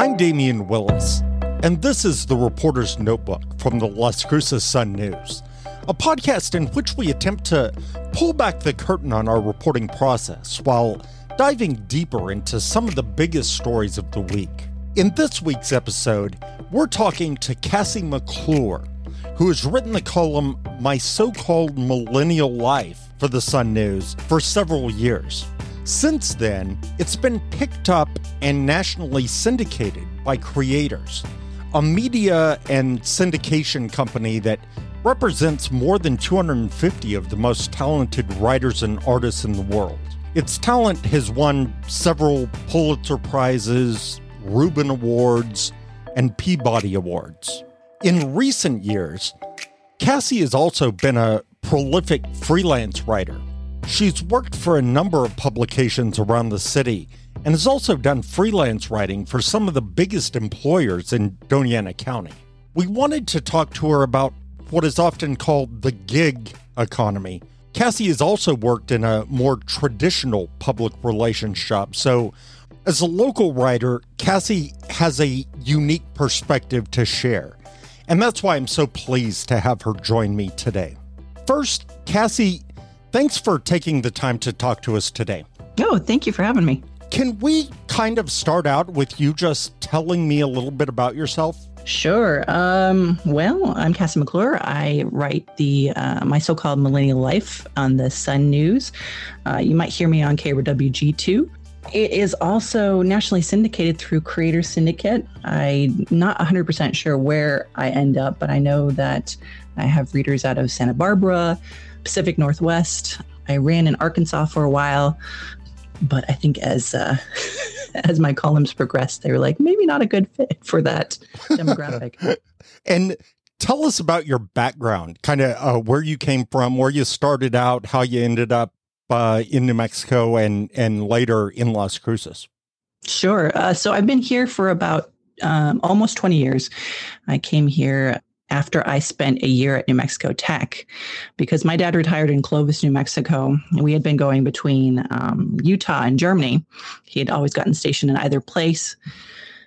I'm Damien Willis, and this is the Reporter's Notebook from the Las Cruces Sun News, a podcast in which we attempt to pull back the curtain on our reporting process while diving deeper into some of the biggest stories of the week. In this week's episode, we're talking to Cassie McClure, who has written the column My So Called Millennial Life for the Sun News for several years. Since then, it's been picked up and nationally syndicated by Creators, a media and syndication company that represents more than 250 of the most talented writers and artists in the world. Its talent has won several Pulitzer Prizes, Reuben Awards, and Peabody Awards. In recent years, Cassie has also been a prolific freelance writer She's worked for a number of publications around the city and has also done freelance writing for some of the biggest employers in Doña Ana County. We wanted to talk to her about what is often called the gig economy. Cassie has also worked in a more traditional public relations job, so as a local writer, Cassie has a unique perspective to share. And that's why I'm so pleased to have her join me today. First, Cassie Thanks for taking the time to talk to us today. Oh, thank you for having me. Can we kind of start out with you just telling me a little bit about yourself? Sure. Um, well, I'm Cassie McClure. I write the uh, my so-called millennial life on the Sun News. Uh, you might hear me on KRWG2. It is also nationally syndicated through Creator Syndicate. I'm not 100% sure where I end up, but I know that I have readers out of Santa Barbara, Pacific Northwest. I ran in Arkansas for a while, but I think as uh, as my columns progressed, they were like maybe not a good fit for that demographic. and tell us about your background, kind of uh, where you came from, where you started out, how you ended up uh, in New Mexico, and and later in Las Cruces. Sure. Uh, so I've been here for about um, almost 20 years. I came here after I spent a year at New Mexico Tech because my dad retired in Clovis, New Mexico. And we had been going between um, Utah and Germany. He had always gotten stationed in either place.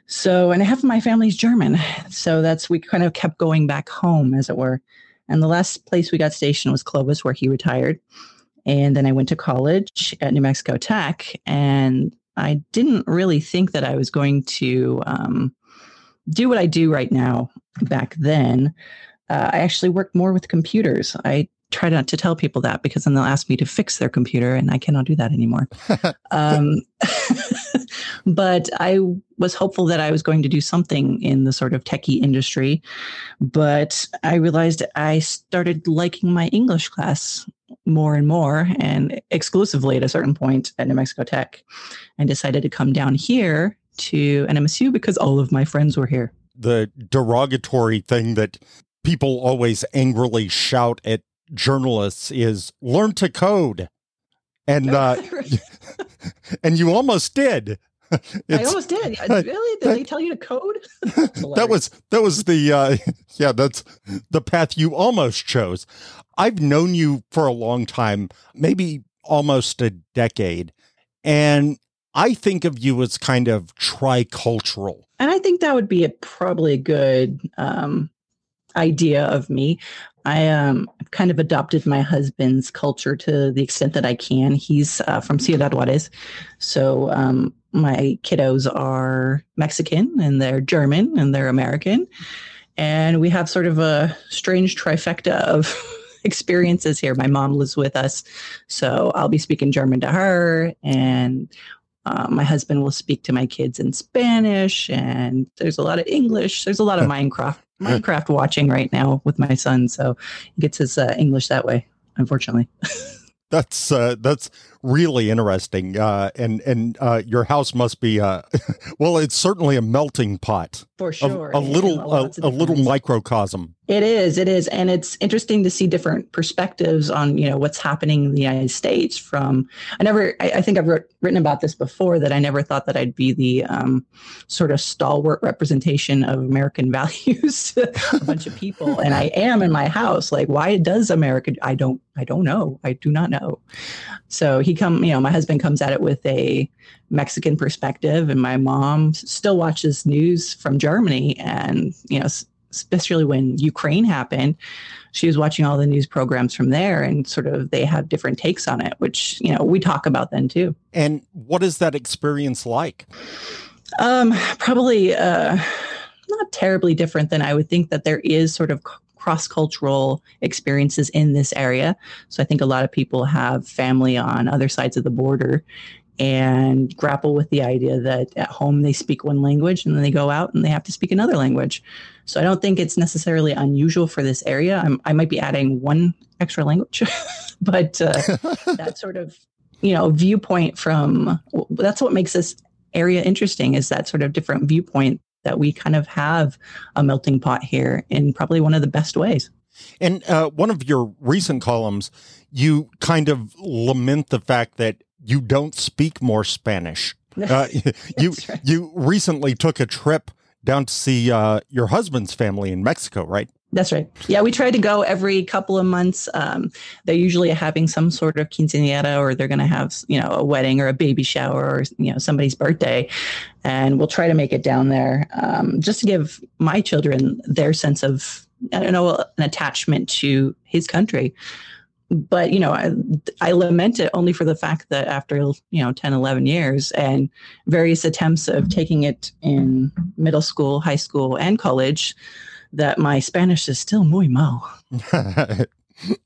So, and half of my family's German. So that's, we kind of kept going back home, as it were. And the last place we got stationed was Clovis, where he retired. And then I went to college at New Mexico Tech. And I didn't really think that I was going to um, do what I do right now back then, uh, I actually worked more with computers. I try not to tell people that because then they'll ask me to fix their computer, and I cannot do that anymore. um, but I was hopeful that I was going to do something in the sort of techie industry. But I realized I started liking my English class more and more and exclusively at a certain point at New Mexico Tech and decided to come down here to NMSU because all of my friends were here. The derogatory thing that people always angrily shout at journalists is learn to code. And uh, and you almost did. I almost did. Really? Did they tell you to code? that was that was the uh, yeah. That's the path you almost chose. I've known you for a long time, maybe almost a decade, and I think of you as kind of tricultural. And I think that would be a, probably a good um, idea of me. I um, kind of adopted my husband's culture to the extent that I can. He's uh, from Ciudad Juarez. So um, my kiddos are Mexican and they're German and they're American. And we have sort of a strange trifecta of experiences here. My mom lives with us, so I'll be speaking German to her, and uh, my husband will speak to my kids in Spanish, and there's a lot of English. There's a lot of Minecraft Minecraft watching right now with my son, so he gets his uh, English that way. Unfortunately. that's uh, that's really interesting. Uh, and and uh, your house must be uh, well, it's certainly a melting pot for sure. A, a little a, a little microcosm. It is, it is, and it's interesting to see different perspectives on you know what's happening in the United States. From I never, I, I think I've wrote, written about this before that I never thought that I'd be the um, sort of stalwart representation of American values to a bunch of people, and I am in my house. Like, why does America? I don't I don't know. I do not know. So he come, you know, my husband comes at it with a Mexican perspective, and my mom still watches news from Germany, and you know, especially when Ukraine happened, she was watching all the news programs from there, and sort of they have different takes on it, which you know we talk about then too. And what is that experience like? Um, probably uh, not terribly different than I would think that there is sort of cross cultural experiences in this area. So I think a lot of people have family on other sides of the border and grapple with the idea that at home they speak one language and then they go out and they have to speak another language. So I don't think it's necessarily unusual for this area. I'm, i might be adding one extra language, but uh, that sort of you know viewpoint from that's what makes this area interesting is that sort of different viewpoint that we kind of have a melting pot here in probably one of the best ways. And uh, one of your recent columns, you kind of lament the fact that you don't speak more Spanish. Uh, you right. you recently took a trip down to see uh, your husband's family in Mexico, right? That's right. Yeah, we try to go every couple of months. Um, they're usually having some sort of quinceañera, or they're going to have you know a wedding or a baby shower or you know somebody's birthday, and we'll try to make it down there um, just to give my children their sense of I don't know an attachment to his country. But you know, I, I lament it only for the fact that after you know 10, 11 years and various attempts of taking it in middle school, high school, and college that my Spanish is still muy mal.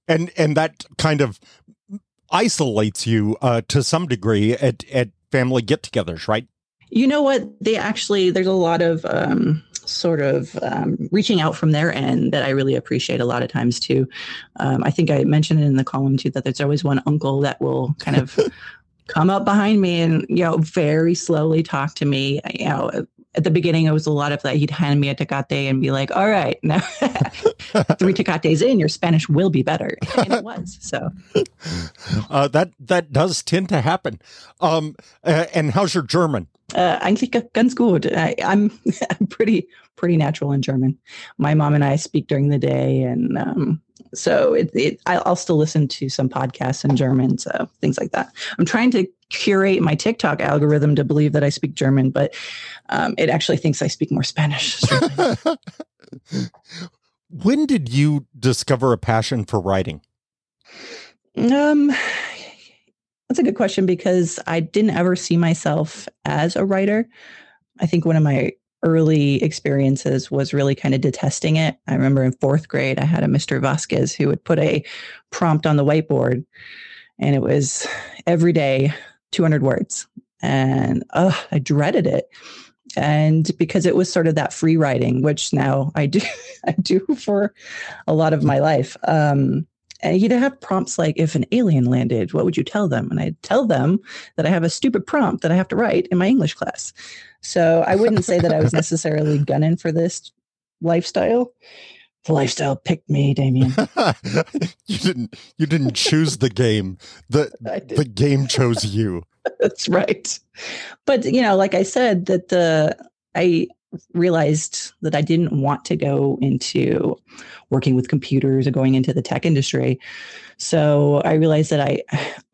and and that kind of isolates you uh, to some degree at at family get-togethers, right? You know what? They actually there's a lot of um, sort of um, reaching out from their end that I really appreciate a lot of times too. Um, I think I mentioned in the column too that there's always one uncle that will kind of come up behind me and you know very slowly talk to me you know at the beginning, it was a lot of that. He'd hand me a tecate and be like, "All right, now three tecates in, your Spanish will be better," and it was. So uh, that that does tend to happen. Um, uh, and how's your German? Uh, eigentlich ganz gut. I, I'm I'm pretty pretty natural in German. My mom and I speak during the day, and um, so it, it, I'll still listen to some podcasts in German, so things like that. I'm trying to curate my TikTok algorithm to believe that I speak German, but um, it actually thinks I speak more Spanish. when did you discover a passion for writing? Um, that's a good question because I didn't ever see myself as a writer. I think one of my early experiences was really kind of detesting it. I remember in fourth grade, I had a Mr. Vasquez who would put a prompt on the whiteboard, and it was every day 200 words. And I dreaded it. And because it was sort of that free writing, which now I do, I do for a lot of my life. Um, and he'd have prompts like, if an alien landed, what would you tell them? And I'd tell them that I have a stupid prompt that I have to write in my English class. So I wouldn't say that I was necessarily gunning for this lifestyle. The lifestyle picked me, Damien. you didn't you didn't choose the game. The the game chose you. That's right. But you know, like I said, that the I realized that I didn't want to go into working with computers or going into the tech industry. So I realized that I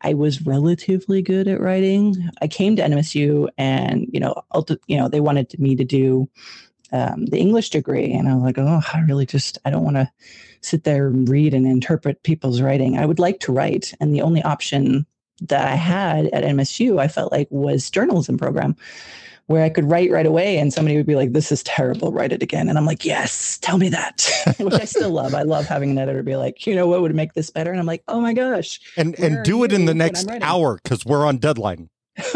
I was relatively good at writing. I came to NMSU and you know you know they wanted me to do um, the English degree, and I was like, oh, I really just I don't want to sit there and read and interpret people's writing. I would like to write, and the only option that I had at MSU I felt like was journalism program where I could write right away and somebody would be like, this is terrible, write it again. And I'm like, yes, tell me that, which I still love. I love having an editor be like, you know, what would make this better? And I'm like, oh my gosh. And, and do it in the next hour because we're on deadline.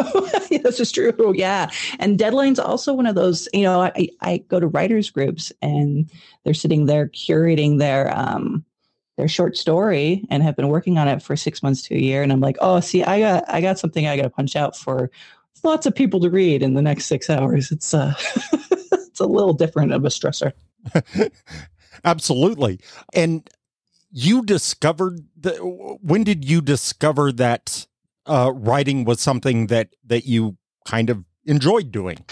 yeah, this is true. Yeah. And deadline's also one of those, you know, I, I go to writers groups and they're sitting there curating their, um, their short story and have been working on it for six months to a year. And I'm like, oh, see, I got, I got something I got to punch out for lots of people to read in the next six hours. It's uh, it's a little different of a stressor. Absolutely. And you discovered the when did you discover that uh, writing was something that that you kind of enjoyed doing?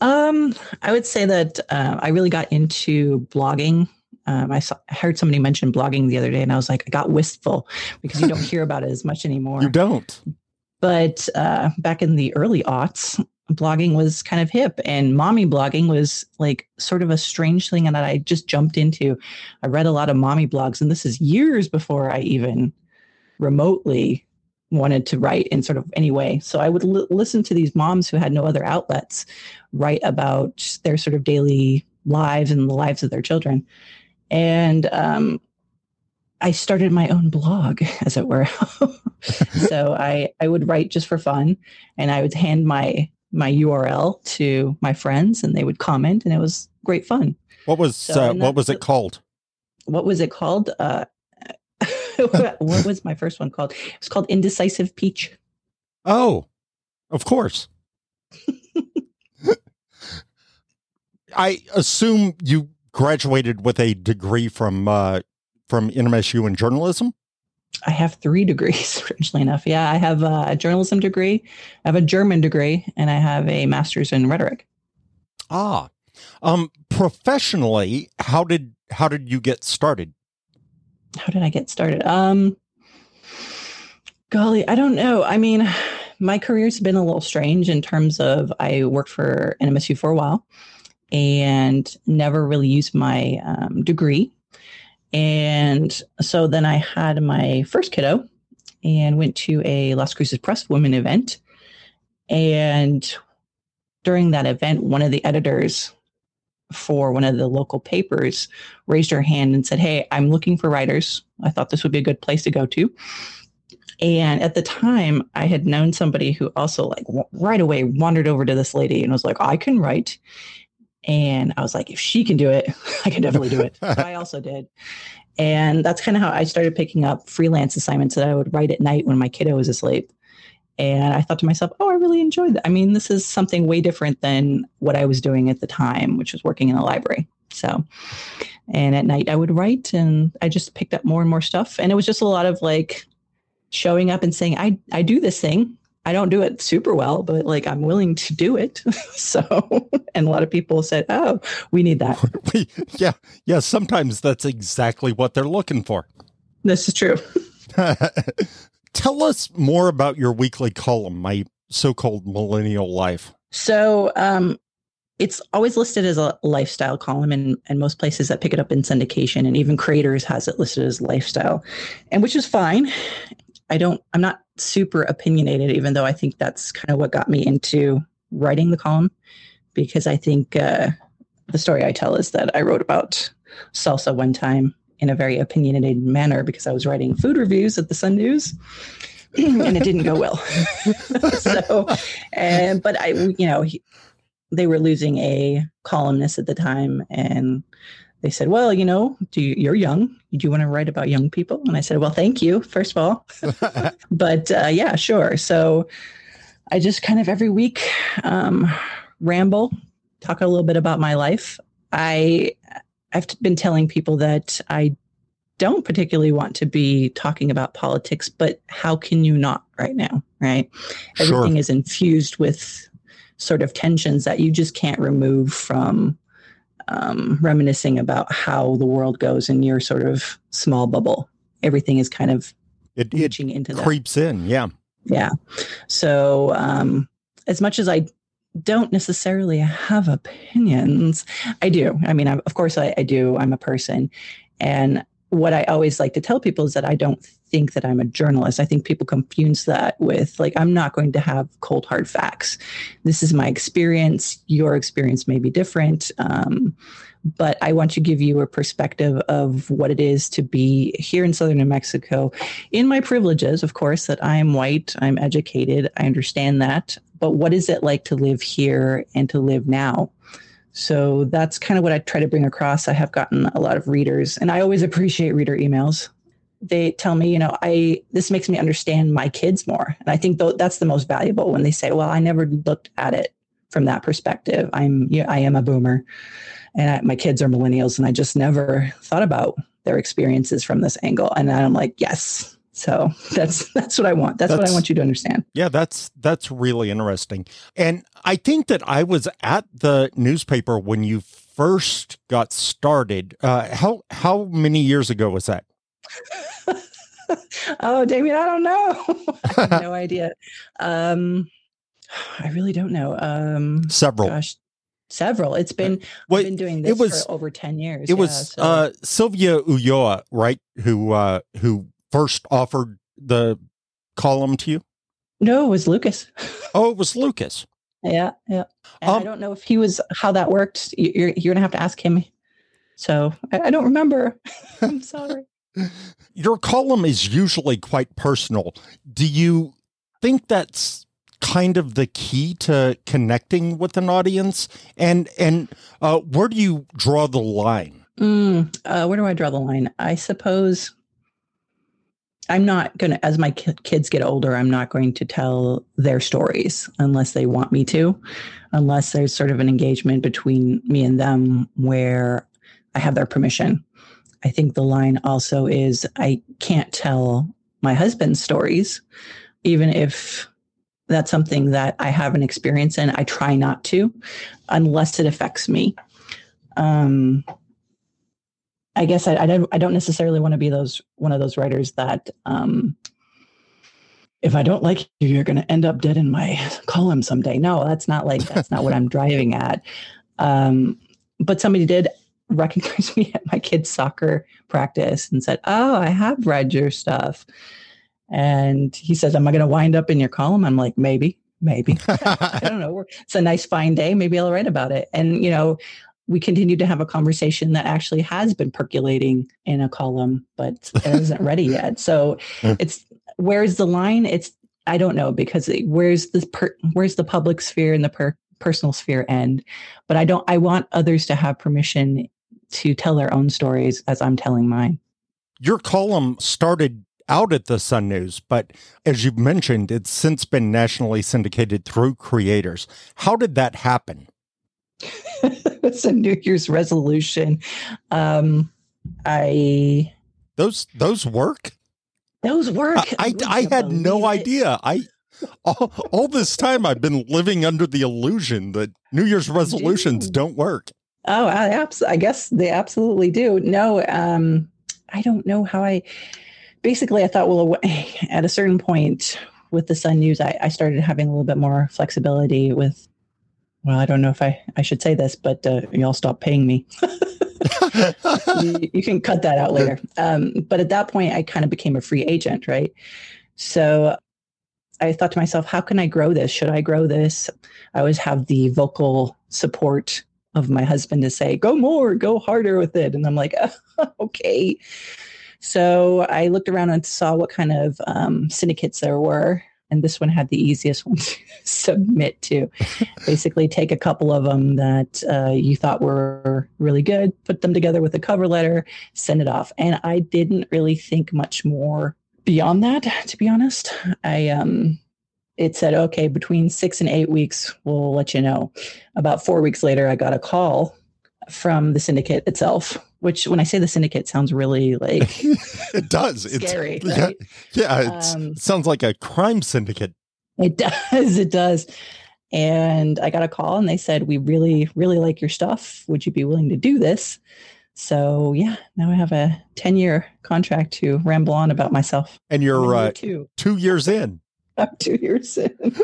Um, I would say that uh, I really got into blogging Um, I saw, heard somebody mention blogging the other day, and I was like, I got wistful because you don't hear about it as much anymore. You don't. But uh, back in the early aughts, blogging was kind of hip, and mommy blogging was like sort of a strange thing that I just jumped into. I read a lot of mommy blogs, and this is years before I even remotely wanted to write in sort of any way. So I would l- listen to these moms who had no other outlets write about their sort of daily lives and the lives of their children. And um, I started my own blog, as it were. so I, I would write just for fun and I would hand my my URL to my friends and they would comment and it was great fun. What was so, uh, what was it called? What was it called? Uh, what was my first one called? It was called Indecisive Peach. Oh, of course. I assume you graduated with a degree from uh, from NMSU in journalism. I have three degrees, strangely enough. Yeah, I have a journalism degree, I have a German degree, and I have a master's in rhetoric. Ah, um, professionally, how did how did you get started? How did I get started? Um, golly, I don't know. I mean, my career's been a little strange in terms of I worked for NMSU for a while and never really used my um, degree and so then I had my first kiddo and went to a Las Cruces Press Women event. And during that event, one of the editors for one of the local papers raised her hand and said, Hey, I'm looking for writers. I thought this would be a good place to go to. And at the time, I had known somebody who also, like, right away wandered over to this lady and was like, I can write. And I was like, if she can do it, I can definitely do it. I also did. And that's kind of how I started picking up freelance assignments that I would write at night when my kiddo was asleep. And I thought to myself, oh, I really enjoyed that. I mean, this is something way different than what I was doing at the time, which was working in a library. So, and at night I would write and I just picked up more and more stuff. And it was just a lot of like showing up and saying, I, I do this thing. I don't do it super well, but like I'm willing to do it. so, and a lot of people said, "Oh, we need that." we, yeah, yeah. Sometimes that's exactly what they're looking for. This is true. Tell us more about your weekly column, my so-called millennial life. So, um, it's always listed as a lifestyle column and, and most places that pick it up in syndication and even creators has it listed as lifestyle and which is fine I don't, I'm not super opinionated, even though I think that's kind of what got me into writing the column, because I think uh, the story I tell is that I wrote about salsa one time in a very opinionated manner because I was writing food reviews at the Sun News. and it didn't go well. so, and but I, you know, he, they were losing a columnist at the time, and they said, "Well, you know, do you, you're young. Do you want to write about young people?" And I said, "Well, thank you, first of all, but uh, yeah, sure." So I just kind of every week um, ramble, talk a little bit about my life. I I've been telling people that I don't particularly want to be talking about politics, but how can you not right now, right? Sure. Everything is infused with sort of tensions that you just can't remove from um, reminiscing about how the world goes in your sort of small bubble. Everything is kind of it, reaching into creeps that. in. Yeah. Yeah. So um, as much as I don't necessarily have opinions, I do. I mean, I, of course I, I do. I'm a person. And what I always like to tell people is that I don't think that I'm a journalist. I think people confuse that with like, I'm not going to have cold hard facts. This is my experience. Your experience may be different. Um, but I want to give you a perspective of what it is to be here in southern New Mexico. In my privileges, of course, that I'm white, I'm educated, I understand that. But what is it like to live here and to live now? So that's kind of what I try to bring across. I have gotten a lot of readers, and I always appreciate reader emails. They tell me, you know, I this makes me understand my kids more, and I think th- that's the most valuable when they say, "Well, I never looked at it from that perspective. I'm, you know, I am a boomer, and I, my kids are millennials, and I just never thought about their experiences from this angle." And I'm like, "Yes, so that's that's what I want. That's, that's, what I want you to understand. Yeah, that's that's really interesting. And I think that I was at the newspaper when you first got started, uh, how how many years ago was that? oh, Damien, I don't know. I have no idea. Um, I really don't know. Um, several. Gosh, several. It's been well, I've been doing this it was, for over ten years. It yeah, was so. uh, Sylvia Ulloa, right? Who uh, who first offered the column to you? No, it was Lucas. oh, it was Lucas. Yeah, yeah. And um, I don't know if he was how that worked. You're you're gonna have to ask him. So I, I don't remember. I'm sorry. Your column is usually quite personal. Do you think that's kind of the key to connecting with an audience? And and uh, where do you draw the line? Mm, uh, where do I draw the line? I suppose I'm not going to, as my kids get older, I'm not going to tell their stories unless they want me to, unless there's sort of an engagement between me and them where I have their permission. I think the line also is I can't tell my husband's stories, even if that's something that I have an experience in. I try not to, unless it affects me. Um, I guess I, I don't I don't necessarily want to be those one of those writers that um, if I don't like you, you're going to end up dead in my column someday. No, that's not like that's not what I'm driving at. Um, but somebody did recognize me at my kid's soccer practice and said, "Oh, I have read your stuff." And he says, "Am I going to wind up in your column?" I'm like, "Maybe." Maybe I don't know. It's a nice fine day. Maybe I'll write about it. And you know, we continue to have a conversation that actually has been percolating in a column, but it isn't ready yet. So it's where's the line? It's I don't know because where's the per, where's the public sphere and the per, personal sphere end? But I don't. I want others to have permission to tell their own stories as I'm telling mine. Your column started out at the Sun News, but as you've mentioned, it's since been nationally syndicated through creators. How did that happen? it's a New Year's resolution. Um, I those those work. Those work. I I, I had no it. idea. I all, all this time I've been living under the illusion that New Year's resolutions do. don't work. Oh, I, abs- I guess they absolutely do. No, um, I don't know how I. Basically, I thought, well, at a certain point with the Sun News, I, I started having a little bit more flexibility with well, I don't know if I, I should say this, but uh, y'all stop paying me. you, you, can cut that out later. Um, but at that point, I kind of became a free agent, right? So I thought to myself, how can I grow this? Should I grow this? I always have the vocal support of my husband to say, go more, go harder with it. And I'm like, oh, okay. So I looked around and saw what kind of um, syndicates there were and this one had the easiest one to submit to. Basically, take a couple of them that uh, you thought were really good, put them together with a cover letter, send it off. And I didn't really think much more beyond that, to be honest. I um, it said, okay, between six and eight weeks, we'll let you know. About four weeks later, I got a call from the syndicate itself which when I say the syndicate sounds really like it does. Scary, it's right? yeah, yeah um, it sounds like a crime syndicate. It does. It does. And I got a call and they said, We really, really like your stuff. Would you be willing to do this? So yeah, now I have a 10 year contract to ramble on about myself. And you're uh, two. two years in. I'm two years in.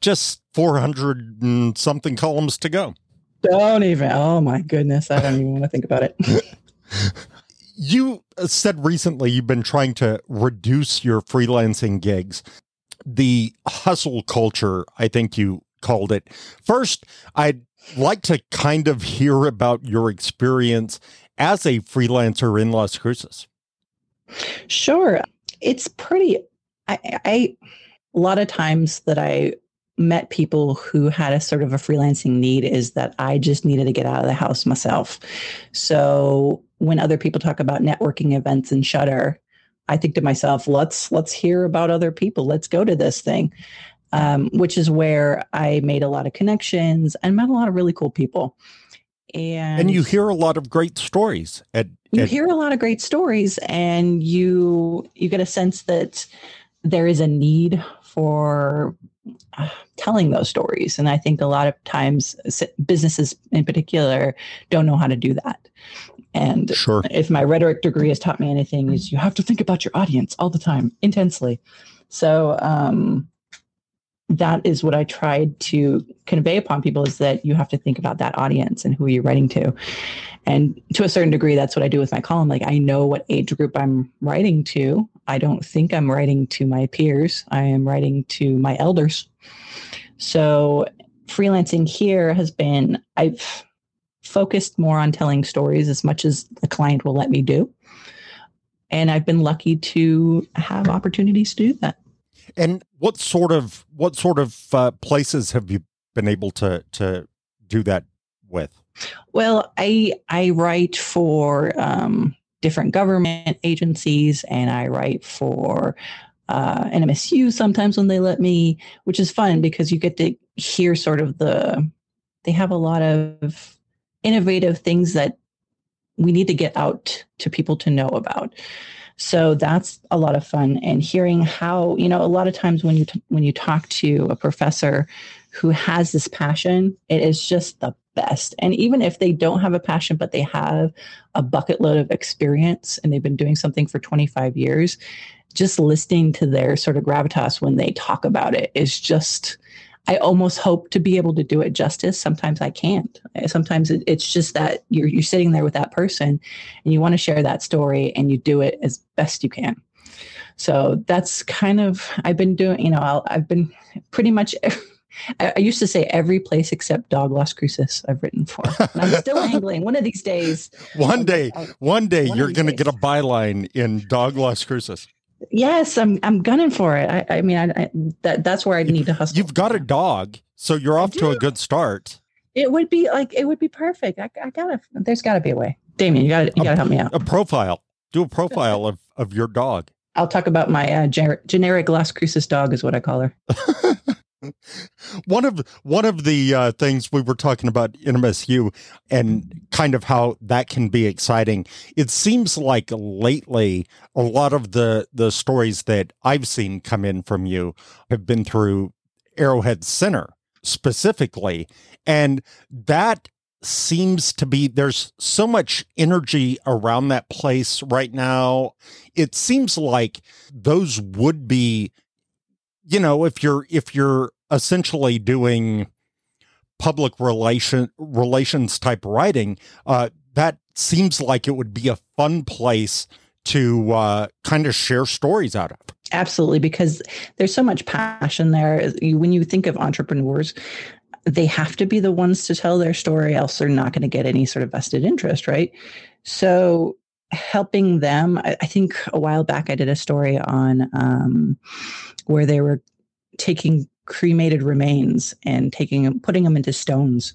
Just 400 and something columns to go. Don't even. Oh my goodness. I don't even want to think about it. you said recently you've been trying to reduce your freelancing gigs. The hustle culture, I think you called it. First, I'd like to kind of hear about your experience as a freelancer in Las Cruces. Sure. It's pretty I, I a lot of times that I met people who had a sort of a freelancing need is that I just needed to get out of the house myself. So when other people talk about networking events and Shudder, I think to myself, let's let's hear about other people. Let's go to this thing. Um, which is where I made a lot of connections and met a lot of really cool people. And, and you hear a lot of great stories at, you hear a lot of great stories and you you get a sense that there is a need for uh, telling those stories. And I think a lot of times businesses in particular don't know how to do that. And sure. if my rhetoric degree has taught me anything, is you have to think about your audience all the time, intensely. So um, that is what I tried to convey upon people is that you have to think about that audience and who you're writing to. And to a certain degree, that's what I do with my column. Like I know what age group I'm writing to. I don't think I'm writing to my peers. I am writing to my elders. So freelancing here has been, I've focused more on telling stories as much as the client will let me do. And I've been lucky to have opportunities to do that. And what sort of what sort of uh, places have you been able to to do that with? Well, I I write for um, different government agencies, and I write for uh, NMSU sometimes when they let me, which is fun because you get to hear sort of the. They have a lot of innovative things that we need to get out to people to know about. So that's a lot of fun and hearing how, you know, a lot of times when you t- when you talk to a professor who has this passion, it is just the best. And even if they don't have a passion but they have a bucket load of experience and they've been doing something for 25 years, just listening to their sort of gravitas when they talk about it is just I almost hope to be able to do it justice. Sometimes I can't. Sometimes it's just that you're you're sitting there with that person, and you want to share that story, and you do it as best you can. So that's kind of I've been doing. You know, i have been pretty much. I, I, used to say every place except Dog Las Cruces I've written for. And I'm still angling. One of these days. One day, I'll, one day, one you're going to get a byline in Dog Las Cruces. Yes, I'm I'm gunning for it. I, I mean, I, I, that that's where I need to hustle. You've got a dog, so you're off to a good start. It would be like it would be perfect. I, I gotta. There's got to be a way. Damien, you got to you got to help me out. A profile. Do a profile of of your dog. I'll talk about my uh, ger- generic Las Cruces dog, is what I call her. one of one of the uh, things we were talking about in MSU and kind of how that can be exciting. It seems like lately a lot of the the stories that I've seen come in from you have been through Arrowhead Center specifically, and that seems to be there's so much energy around that place right now. It seems like those would be you know, if you're if you're essentially doing public relation relations type writing, uh, that seems like it would be a fun place to uh, kind of share stories out of. Absolutely, because there's so much passion there. When you think of entrepreneurs, they have to be the ones to tell their story, else they're not going to get any sort of vested interest, right? So helping them, I, I think a while back I did a story on um, where they were taking cremated remains and taking them putting them into stones.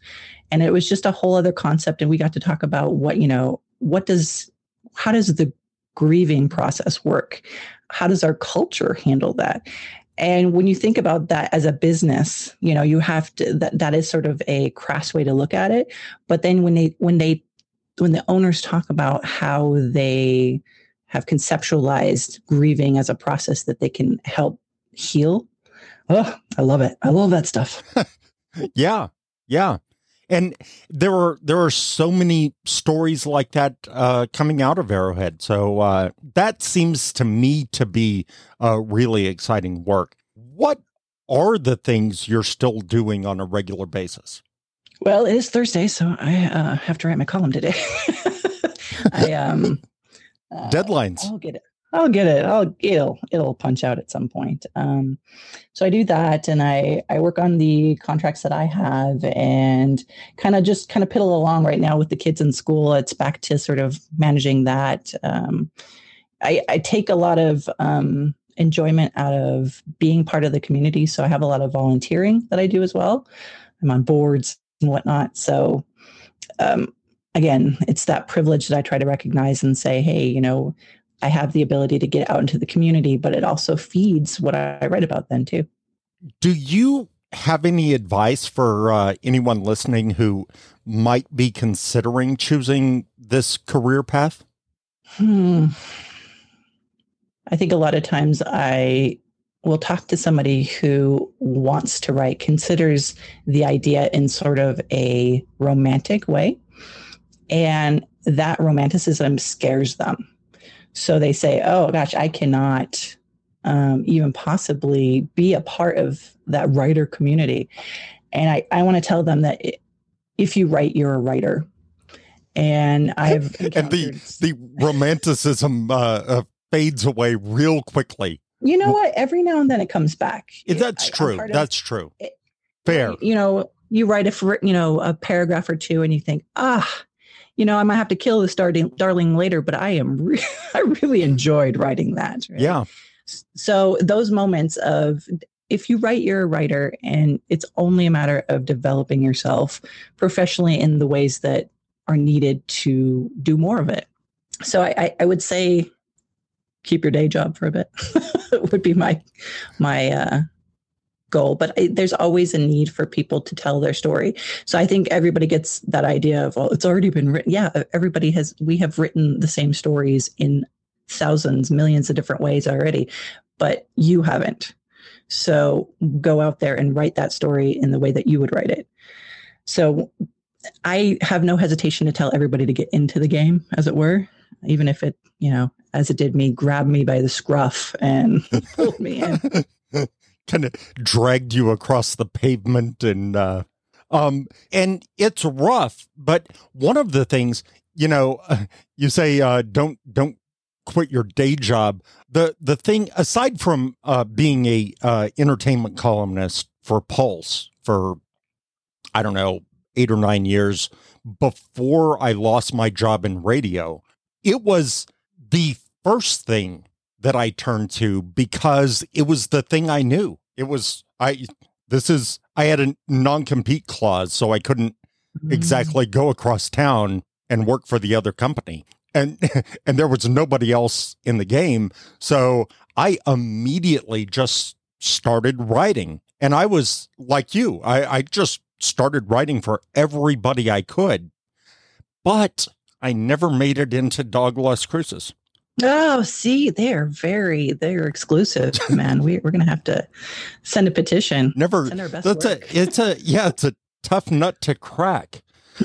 And it was just a whole other concept and we got to talk about what you know what does how does the grieving process work? How does our culture handle that? And when you think about that as a business you know you have to that that is sort of a crass way to look at it but then when they when they when the owners talk about how they have conceptualized grieving as a process that they can help heal Oh, I love it. I love that stuff. yeah. Yeah. And there are there are so many stories like that uh, coming out of Arrowhead. So uh, that seems to me to be uh, really exciting work. What are the things you're still doing on a regular basis? Well, it is Thursday, so I uh, have to write my column today. I um uh, deadlines. I'll get it. I'll get it. I'll it'll it'll punch out at some point. Um, so I do that, and I I work on the contracts that I have, and kind of just kind of piddle along right now with the kids in school. It's back to sort of managing that. Um, I I take a lot of um, enjoyment out of being part of the community, so I have a lot of volunteering that I do as well. I'm on boards and whatnot, so. Um, again, it's that privilege that I try to recognize and say, hey, you know, I have the ability to get out into the community, but it also feeds what I write about then too. Do you have any advice for uh, anyone listening who might be considering choosing this career path? Hmm. I think a lot of times I will talk to somebody who wants to write, considers the idea in sort of a romantic way, and that romanticism scares them. So they say, "Oh gosh, I cannot um, even possibly be a part of that writer community." And I, I want to tell them that if you write, you're a writer. And I've and the the romanticism uh, uh, fades away real quickly. You know what? Every now and then it comes back. That's it, true. That's of, true. It, Fair. You know, you write a you know a paragraph or two, and you think, ah, you know, I might have to kill this darling, darling later, but I am, re- I really enjoyed writing that. Right? Yeah. So those moments of if you write, you're a writer, and it's only a matter of developing yourself professionally in the ways that are needed to do more of it. So I, I, I would say keep your day job for a bit would be my my uh, goal. But I, there's always a need for people to tell their story. So I think everybody gets that idea of well, it's already been written. Yeah, everybody has. We have written the same stories in thousands, millions of different ways already, but you haven't. So go out there and write that story in the way that you would write it. So I have no hesitation to tell everybody to get into the game, as it were, even if it, you know, as it did me, grabbed me by the scruff and pulled me in. kind of dragged you across the pavement and uh um and it's rough but one of the things you know you say uh don't don't quit your day job the the thing aside from uh being a uh entertainment columnist for pulse for i don't know 8 or 9 years before i lost my job in radio it was the first thing that I turned to because it was the thing I knew. It was I this is I had a non-compete clause so I couldn't mm. exactly go across town and work for the other company. And and there was nobody else in the game, so I immediately just started writing. And I was like you. I I just started writing for everybody I could. But I never made it into Dog Las Cruces. Oh, see, they're very they're exclusive, man. we we're gonna have to send a petition. Never. that's work. a it's a yeah, it's a tough nut to crack.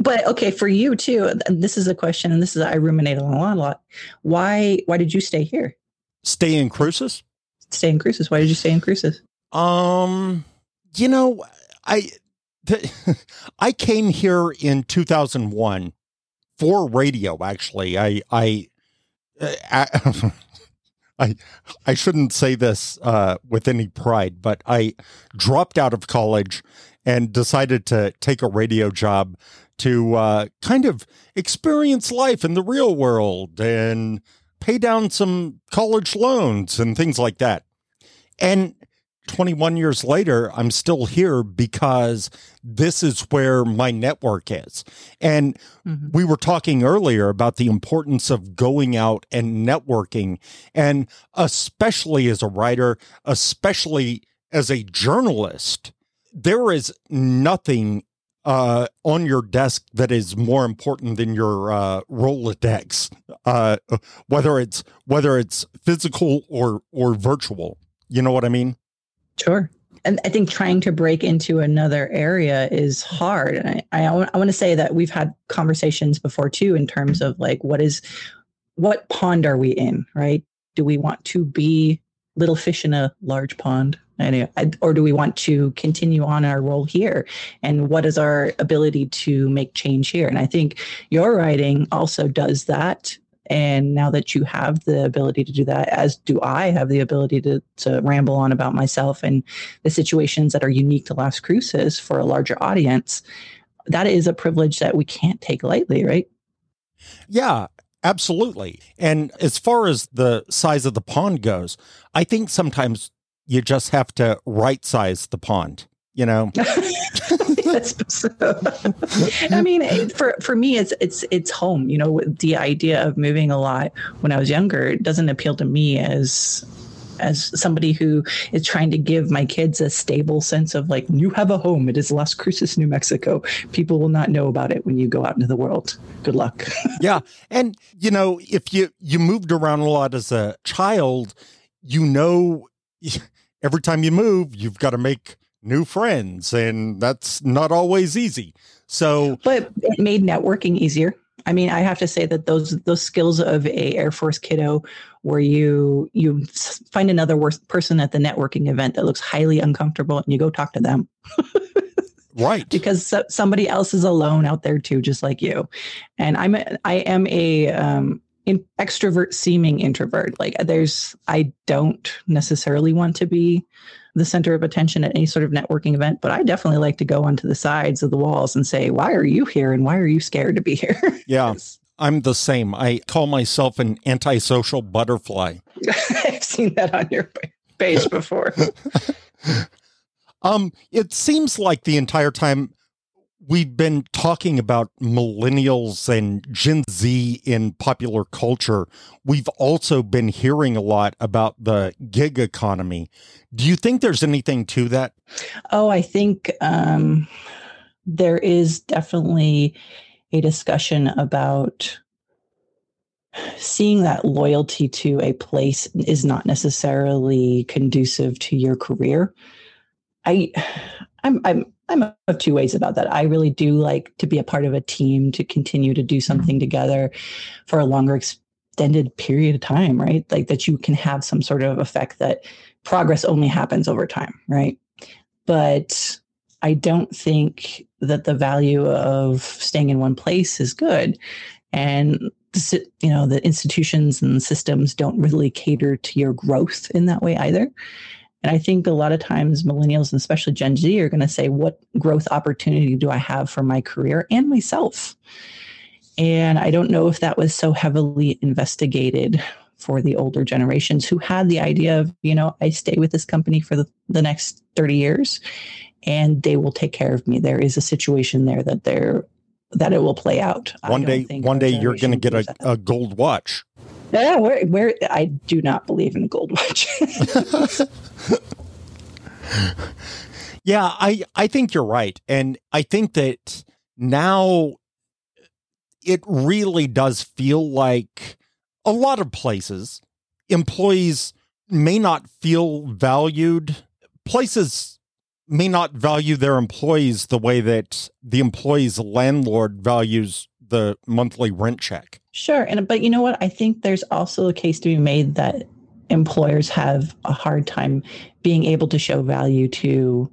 but okay, for you too. This is a question, and this is I ruminate on a lot. A lot. Why why did you stay here? Stay in Cruces. Stay in Cruces. Why did you stay in Cruces? Um, you know, I I came here in 2001 for radio. Actually, I I uh, I I shouldn't say this uh, with any pride, but I dropped out of college and decided to take a radio job to uh, kind of experience life in the real world and pay down some college loans and things like that. And 21 years later, I'm still here because this is where my network is. And mm-hmm. we were talking earlier about the importance of going out and networking. And especially as a writer, especially as a journalist, there is nothing uh, on your desk that is more important than your uh, Rolodex, uh, whether it's whether it's physical or or virtual. You know what I mean? Sure. And I think trying to break into another area is hard. And I, I, I want to say that we've had conversations before too, in terms of like, what is, what pond are we in, right? Do we want to be little fish in a large pond? or do we want to continue on our role here? And what is our ability to make change here? And I think your writing also does that and now that you have the ability to do that, as do I have the ability to, to ramble on about myself and the situations that are unique to Las Cruces for a larger audience, that is a privilege that we can't take lightly, right? Yeah, absolutely. And as far as the size of the pond goes, I think sometimes you just have to right size the pond you know? I mean for for me it's it's it's home you know the idea of moving a lot when i was younger doesn't appeal to me as as somebody who is trying to give my kids a stable sense of like you have a home. It is las cruces new mexico. People will not know about it when you go out into the world. Good luck. Yeah and you know if you you moved around a lot as a child you know, every time you move, you've got to make new friends, and that's not always easy. So, but it made networking easier. I mean, I have to say that those those skills of a Air Force kiddo, where you you find another person at the networking event that looks highly uncomfortable, and you go talk to them. right because so, somebody else is alone out there too just like you and i'm a, i am a um in extrovert seeming introvert. Like there's i don't necessarily want to be the center of attention at any sort of networking event but i definitely like to go onto the sides of the walls and say why are you here and why are you scared to be here? Yeah. I'm the same. I call myself an antisocial butterfly. I've seen that on your page before. Um, it seems like the entire time we've been talking about millennials and Gen Z in popular culture, we've also been hearing a lot about the gig economy. Do you think there's anything to that? Oh, I think um, there is definitely a discussion about seeing that loyalty to a place is not necessarily conducive to your career. I I'm I'm I'm of two ways about that. I really do like to be a part of a team to continue to do mm-hmm. something together for a longer extended period of time, right? Like that you can have some sort of effect that progress only happens over time, right? But I don't think that the value of staying in one place is good. And you know the institutions and systems don't really cater to your growth in that way either and I think a lot of times millennials and especially Gen Z are going to say, what growth opportunity do I have for my career and myself? And I don't know if that was so heavily investigated for the older generations who had the idea of, you know, I stay with this company for the, the next 30 years and they will take care of me. There is a situation there that they're that it will play out. One day, one day you're going to get a, a gold watch. Yeah, where, where I do not believe in a gold watch. yeah, I I think you're right, and I think that now it really does feel like a lot of places employees may not feel valued. Places may not value their employees the way that the employee's landlord values the monthly rent check. Sure. And but you know what? I think there's also a case to be made that employers have a hard time being able to show value to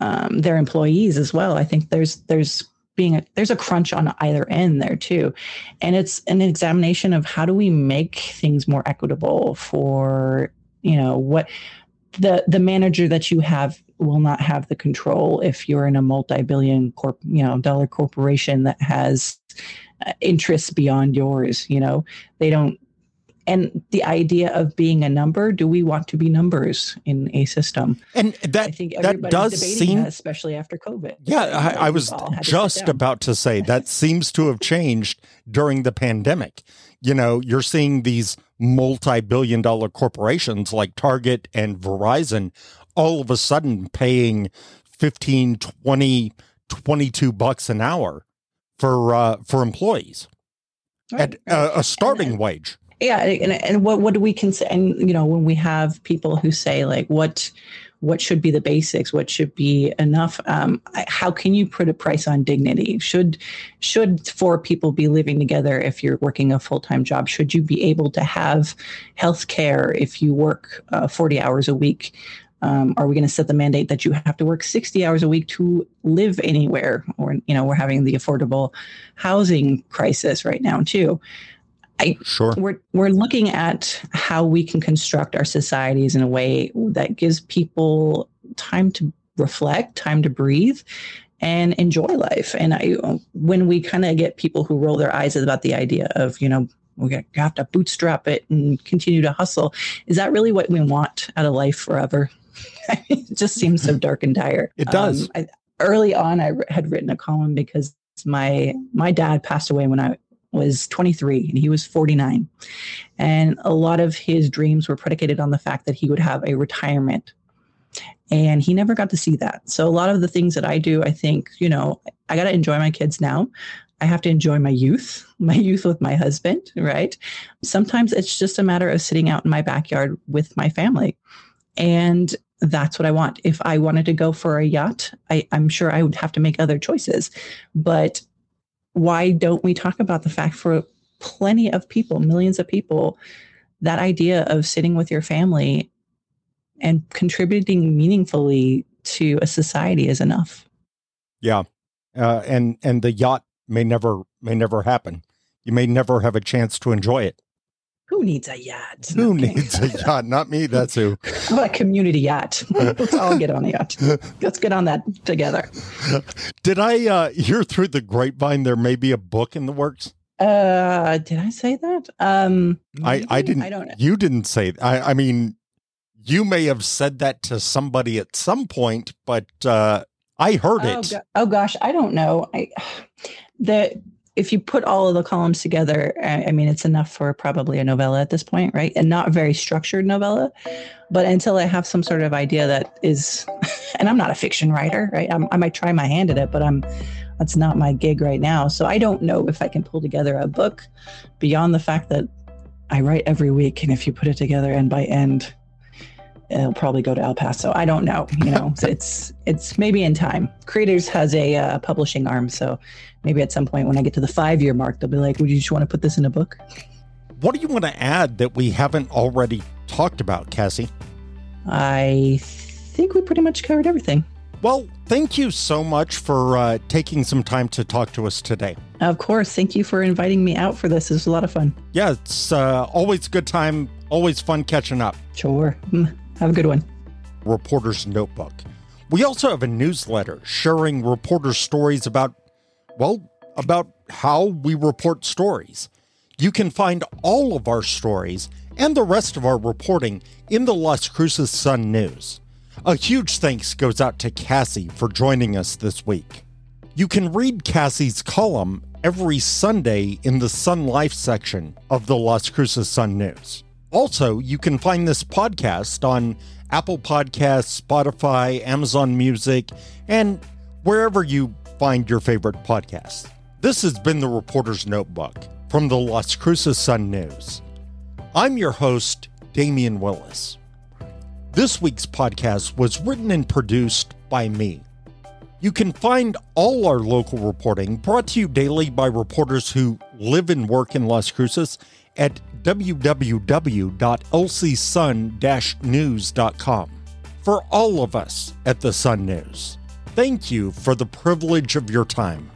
um, their employees as well. I think there's there's being a, there's a crunch on either end there too, and it's an examination of how do we make things more equitable for you know what the the manager that you have will not have the control if you're in a multi-billion corp you know dollar corporation that has uh, interests beyond yours you know? They don't and the idea of being a number do we want to be numbers in a system? And that I think that does seem that, especially after covid. Yeah i, I was just about to say that seems to have changed during the pandemic. You know you're seeing these multi-billion dollar corporations like target and verizon all of a sudden paying 15 20 22 bucks an hour for uh, for employees right. at uh, a starting and, wage. yeah and, and what what do we consider and you know when we have people who say like what what should be the basics? What should be enough? Um, how can you put a price on dignity? Should should four people be living together if you're working a full-time job? Should you be able to have health care if you work uh, 40 hours a week um, are we going to set the mandate that you have to work 60 hours a week to live anywhere or you know we're having the affordable housing crisis right now too I, sure. We're we're looking at how we can construct our societies in a way that gives people time to reflect, time to breathe, and enjoy life. And I, when we kind of get people who roll their eyes about the idea of, you know, we have to bootstrap it and continue to hustle, is that really what we want out of life forever? it just seems so dark and dire. It does. Um, I, early on, I had written a column because my my dad passed away when I was 23 and he was 49. And a lot of his dreams were predicated on the fact that he would have a retirement. And he never got to see that. So a lot of the things that I do, I think, you know, I got to enjoy my kids now. I have to enjoy my youth, my youth with my husband, right? Sometimes it's just a matter of sitting out in my backyard with my family. And that's what I want. If I wanted to go for a yacht, I, I'm sure I would have to make other choices. But why don't we talk about the fact for plenty of people, millions of people, that idea of sitting with your family and contributing meaningfully to a society is enough. Yeah. Uh, and and the yacht may never may never happen. You may never have a chance to enjoy it. Who needs a yacht? Who needs a yacht? Not me. That's who. How about a community yacht? Let's all get on a yacht. Let's get on that together. Did I uh, hear through the grapevine there may be a book in the works? Uh, did I say that? Um, I I didn't. I don't know. You didn't say. I I mean, you may have said that to somebody at some point, but uh, I heard Oh, it. go- oh gosh, I don't know. I the if you put all of the columns together, I, mean, it's enough for probably a novella at this point, right? And not a very structured novella. But until I have some sort of idea that is, and I'm not a fiction writer, right? I'm, I might try my hand at it, but I'm that's not my gig right now. So I don't know if I can pull together a book beyond the fact that I write every week, and if you put it together end by end, it'll probably go to El Paso. I don't know. You know, it's it's maybe in time. Creators has a uh, publishing arm, so maybe at some point when I get to the five year mark, they'll be like, "Would you just want to put this in a book?" What do you want to add that we haven't already talked about, Cassie? I think we pretty much covered everything. Well, thank you so much for uh, taking some time to talk to us today. Of course, thank you for inviting me out for this. It was a lot of fun. Yeah, it's uh, always a good time, always fun catching up. Sure. Have a good one. Reporter's Notebook. We also have a newsletter sharing reporter stories about, well, about how we report stories. You can find all of our stories and the rest of our reporting in the Las Cruces Sun News. A huge thanks goes out to Cassie for joining us this week. You can read Cassie's column every Sunday in the Sun Life section of the Las Cruces Sun News. Also, you can find this podcast on Apple Podcasts, Spotify, Amazon Music, and wherever you find your favorite podcasts. This has been the Reporter's Notebook from the Las Cruces Sun News. I'm your host, Damien Willis. This week's podcast was written and produced by me. You can find all our local reporting brought to you daily by reporters who live and work in Las Cruces at www.lcsun-news.com. For all of us at the Sun News, thank you for the privilege of your time.